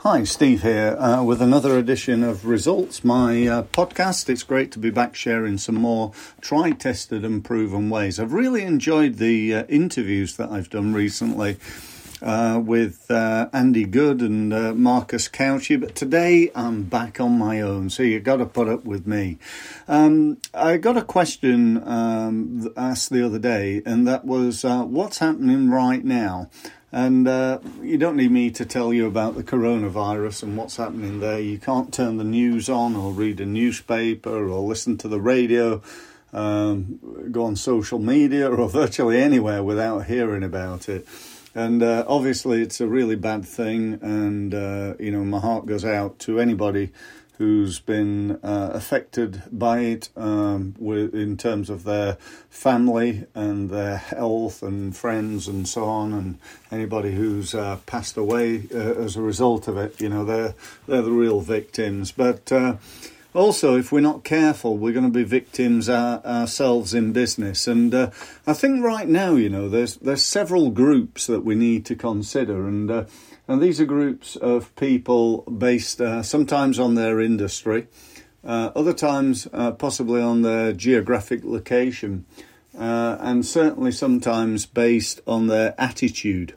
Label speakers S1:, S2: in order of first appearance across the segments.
S1: Hi, Steve here uh, with another edition of Results, my uh, podcast. It's great to be back sharing some more tried, tested, and proven ways. I've really enjoyed the uh, interviews that I've done recently uh, with uh, Andy Good and uh, Marcus Cauchi, but today I'm back on my own, so you've got to put up with me. Um, I got a question um, asked the other day, and that was uh, what's happening right now? And uh, you don't need me to tell you about the coronavirus and what's happening there. You can't turn the news on or read a newspaper or listen to the radio. Um, go on social media or virtually anywhere without hearing about it. And uh, obviously, it's a really bad thing. And, uh, you know, my heart goes out to anybody who's been uh, affected by it um, with, in terms of their family and their health and friends and so on, and anybody who's uh, passed away uh, as a result of it. You know, they're, they're the real victims. But uh, also, if we're not careful, we're going to be victims our, ourselves in business. And uh, I think right now, you know, there's there's several groups that we need to consider, and uh, and these are groups of people based uh, sometimes on their industry, uh, other times uh, possibly on their geographic location, uh, and certainly sometimes based on their attitude.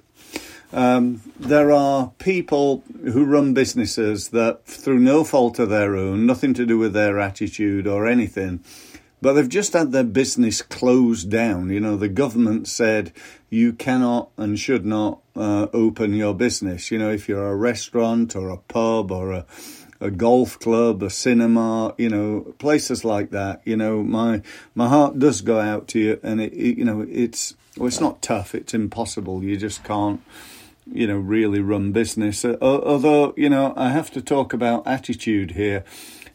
S1: Um, there are people who run businesses that, through no fault of their own, nothing to do with their attitude or anything, but they've just had their business closed down. You know, the government said you cannot and should not uh, open your business. You know, if you're a restaurant or a pub or a a golf club, a cinema, you know, places like that. You know, my my heart does go out to you, and it, it you know, it's well, it's not tough. It's impossible. You just can't you know, really run business. Uh, although, you know, I have to talk about attitude here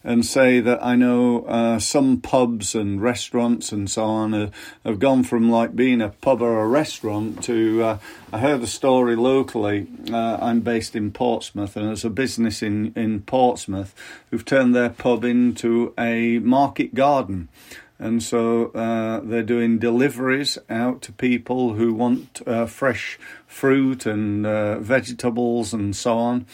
S1: and say that I know uh, some pubs and restaurants and so on uh, have gone from like being a pub or a restaurant to. Uh, I heard a story locally. Uh, I'm based in Portsmouth, and there's a business in, in Portsmouth who've turned their pub into a market garden and so uh, they're doing deliveries out to people who want uh, fresh fruit and vegetables and so on.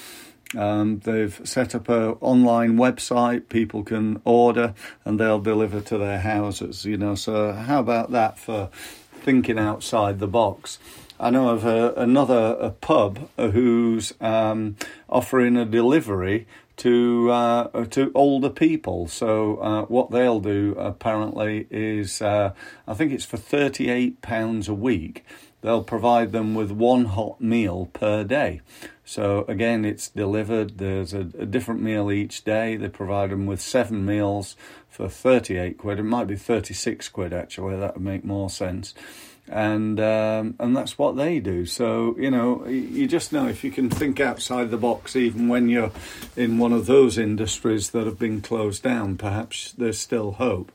S1: Um, they've set up an online website. People can order, and they'll deliver to their houses. You know, so how about that for thinking outside the box? I know of a, another a pub who's um, offering a delivery to uh, to older people. So uh, what they'll do apparently is, uh, I think it's for thirty eight pounds a week. They'll provide them with one hot meal per day. So again, it's delivered. There's a, a different meal each day. They provide them with seven meals for thirty eight quid. It might be thirty six quid actually. That would make more sense and um, and that's what they do. So you know, you just know if you can think outside the box, even when you're in one of those industries that have been closed down, perhaps there's still hope.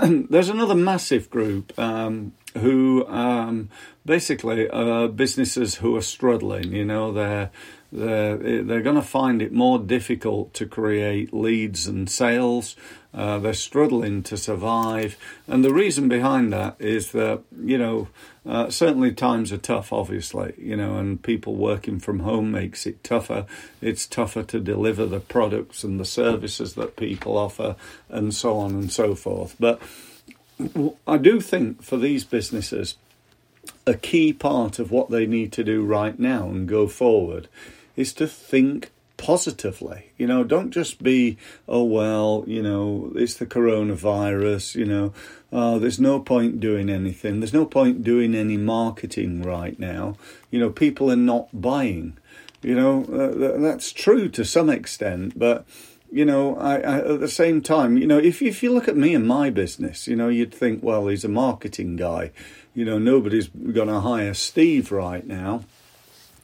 S1: there's another massive group um, who um, basically are businesses who are struggling. You know, they're they're, they're going to find it more difficult to create leads and sales. Uh, they're struggling to survive. And the reason behind that is that, you know, uh, certainly times are tough, obviously, you know, and people working from home makes it tougher. It's tougher to deliver the products and the services that people offer, and so on and so forth. But I do think for these businesses, a key part of what they need to do right now and go forward is to think positively. You know, don't just be, oh, well, you know, it's the coronavirus, you know, oh, there's no point doing anything. There's no point doing any marketing right now. You know, people are not buying. You know, uh, that's true to some extent, but you know, I, I, at the same time, you know, if if you look at me and my business, you know, you'd think, well, he's a marketing guy. You know, nobody's going to hire Steve right now.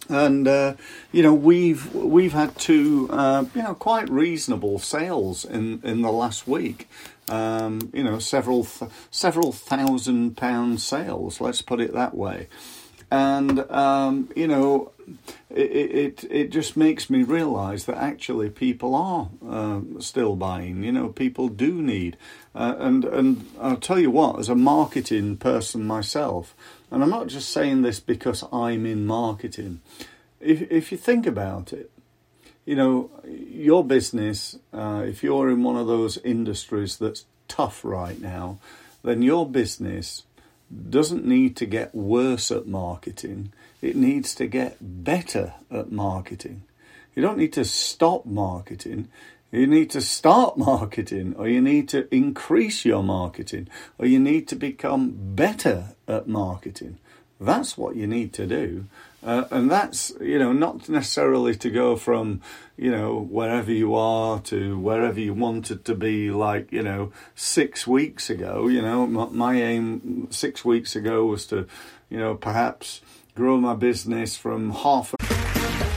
S1: And uh, you know we've we've had two uh, you know quite reasonable sales in in the last week. Um, you know several th- several thousand pound sales. Let's put it that way. And um, you know it, it it just makes me realise that actually people are uh, still buying. You know people do need. Uh, and and I'll tell you what, as a marketing person myself, and I'm not just saying this because I'm in marketing. If, if you think about it, you know, your business, uh, if you're in one of those industries that's tough right now, then your business doesn't need to get worse at marketing. It needs to get better at marketing. You don't need to stop marketing. You need to start marketing, or you need to increase your marketing, or you need to become better at marketing. That's what you need to do. Uh, and that's, you know, not necessarily to go from, you know, wherever you are to wherever you wanted to be, like, you know, six weeks ago. You know, my, my aim six weeks ago was to, you know, perhaps grow my business from half.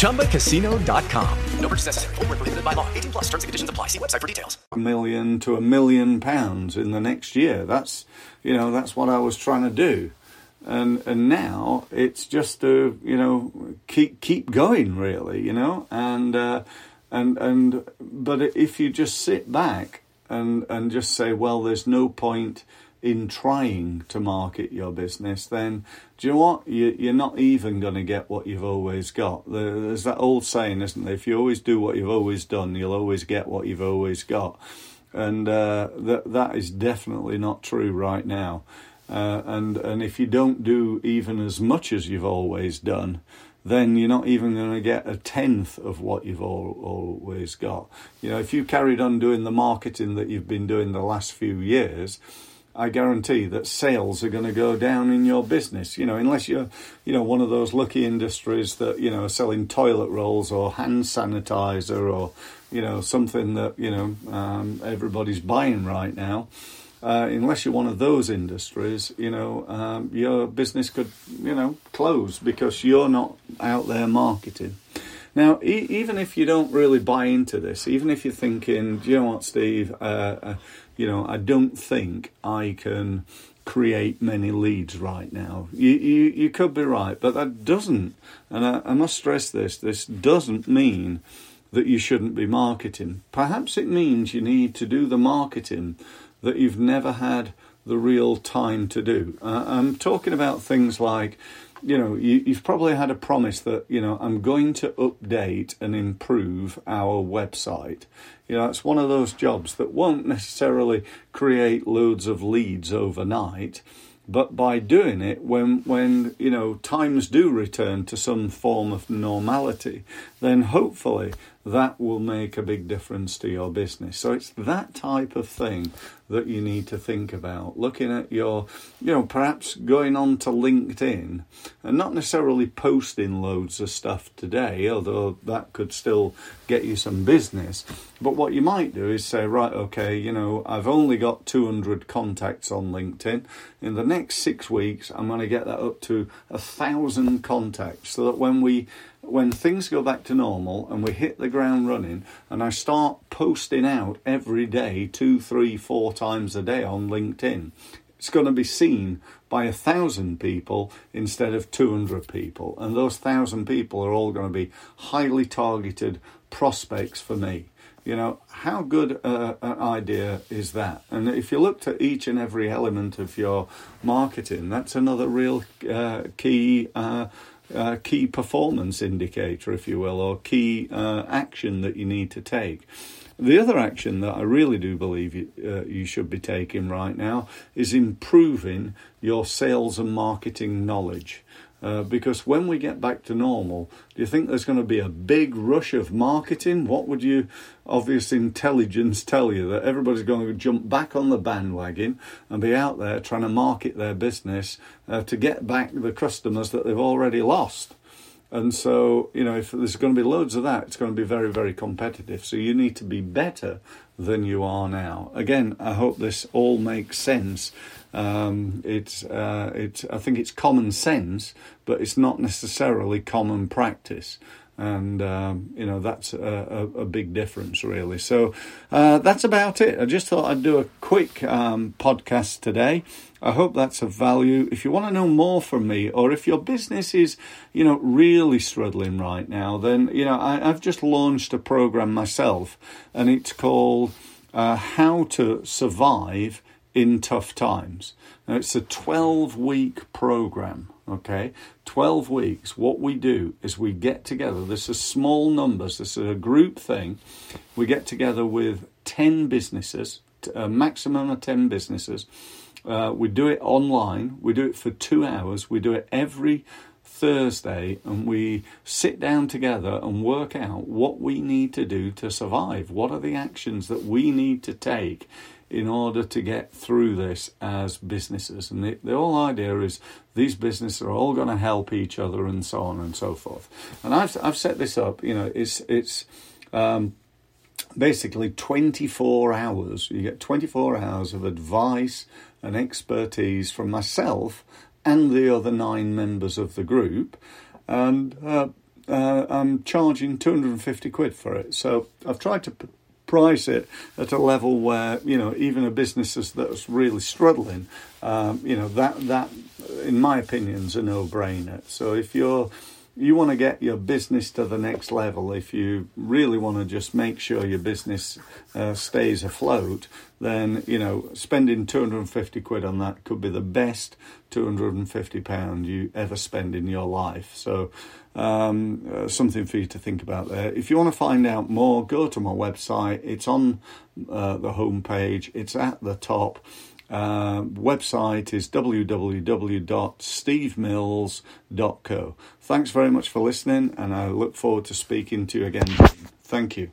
S2: ChumbaCasino.com. No purchase necessary. Full prohibited by law. 18 plus terms and conditions apply. See website for details.
S1: A million to a million pounds in the next year. That's, you know, that's what I was trying to do. And, and now it's just to, you know, keep, keep going really, you know, and, uh, and, and, but if you just sit back and and just say, well, there's no point in trying to market your business, then do you know what? You, are not even going to get what you've always got. There's that old saying, isn't there? If you always do what you've always done, you'll always get what you've always got. And uh, that that is definitely not true right now. Uh, and and if you don't do even as much as you've always done, then you're not even going to get a tenth of what you've all, always got. You know, if you carried on doing the marketing that you've been doing the last few years, I guarantee that sales are going to go down in your business. You know, unless you're, you know, one of those lucky industries that you know are selling toilet rolls or hand sanitizer or you know something that you know um, everybody's buying right now uh, unless you're one of those industries, you know, um, your business could, you know, close because you're not out there marketing. Now, e- even if you don't really buy into this, even if you're thinking, do you know what, Steve, uh, uh, you know, I don't think I can create many leads right now. You, you, you could be right, but that doesn't, and I, I must stress this, this doesn't mean that you shouldn't be marketing. Perhaps it means you need to do the marketing that you've never had the real time to do. Uh, I'm talking about things like, you know, you, you've probably had a promise that, you know, I'm going to update and improve our website. You know, it's one of those jobs that won't necessarily create loads of leads overnight but by doing it when when you know times do return to some form of normality then hopefully that will make a big difference to your business. So it's that type of thing that you need to think about. Looking at your, you know, perhaps going on to LinkedIn and not necessarily posting loads of stuff today, although that could still get you some business. But what you might do is say, right, okay, you know, I've only got 200 contacts on LinkedIn. In the next six weeks, I'm going to get that up to a thousand contacts so that when we when things go back to normal and we hit the ground running and I start posting out every day, two, three, four times a day on LinkedIn, it's going to be seen by a thousand people instead of 200 people. And those thousand people are all going to be highly targeted prospects for me. You know, how good uh, an idea is that? And if you looked at each and every element of your marketing, that's another real uh, key uh, uh, key performance indicator, if you will, or key uh, action that you need to take. The other action that I really do believe you, uh, you should be taking right now is improving your sales and marketing knowledge. Uh, because when we get back to normal, do you think there's going to be a big rush of marketing? What would you, obvious intelligence, tell you that everybody's going to jump back on the bandwagon and be out there trying to market their business uh, to get back the customers that they've already lost? And so, you know, if there's going to be loads of that, it's going to be very, very competitive. So you need to be better than you are now. Again, I hope this all makes sense. Um, it's, uh, it's, I think it's common sense, but it's not necessarily common practice. And um, you know that's a, a, a, big difference really. So uh, that's about it. I just thought i'd do a quick um, podcast today. I hope that's of value. If you want to know more from me or if your business is you know really struggling right now then you know I, have just launched a program myself and it's called uh, how to survive in tough times. Now it's a 12 week program okay? 12 weeks. What we do is we get together. This is small numbers. This is a group thing. We get together with 10 businesses a maximum of 10 businesses. Uh, we do it online. We do it for two hours. We do it every Thursday and we sit down together and work out what we need to do to survive. What are the actions that we need to take in order to get through this as businesses. And the, the whole idea is these businesses are all going to help each other and so on and so forth. And I've, I've set this up, you know, it's, it's um, basically 24 hours. You get 24 hours of advice and expertise from myself and the other nine members of the group. And uh, uh, I'm charging 250 quid for it. So I've tried to price it at a level where you know even a business that's really struggling, um, you know that that in my opinion is a no-brainer. So if you're you want to get your business to the next level, if you really want to just make sure your business uh, stays afloat, then you know spending 250 quid on that could be the best 250 pound you ever spend in your life. So um, uh, something for you to think about there. If you want to find out more, go to my website. It's on uh, the homepage. It's at the top. Uh, website is www.stevemills.co. Thanks very much for listening, and I look forward to speaking to you again. Thank you.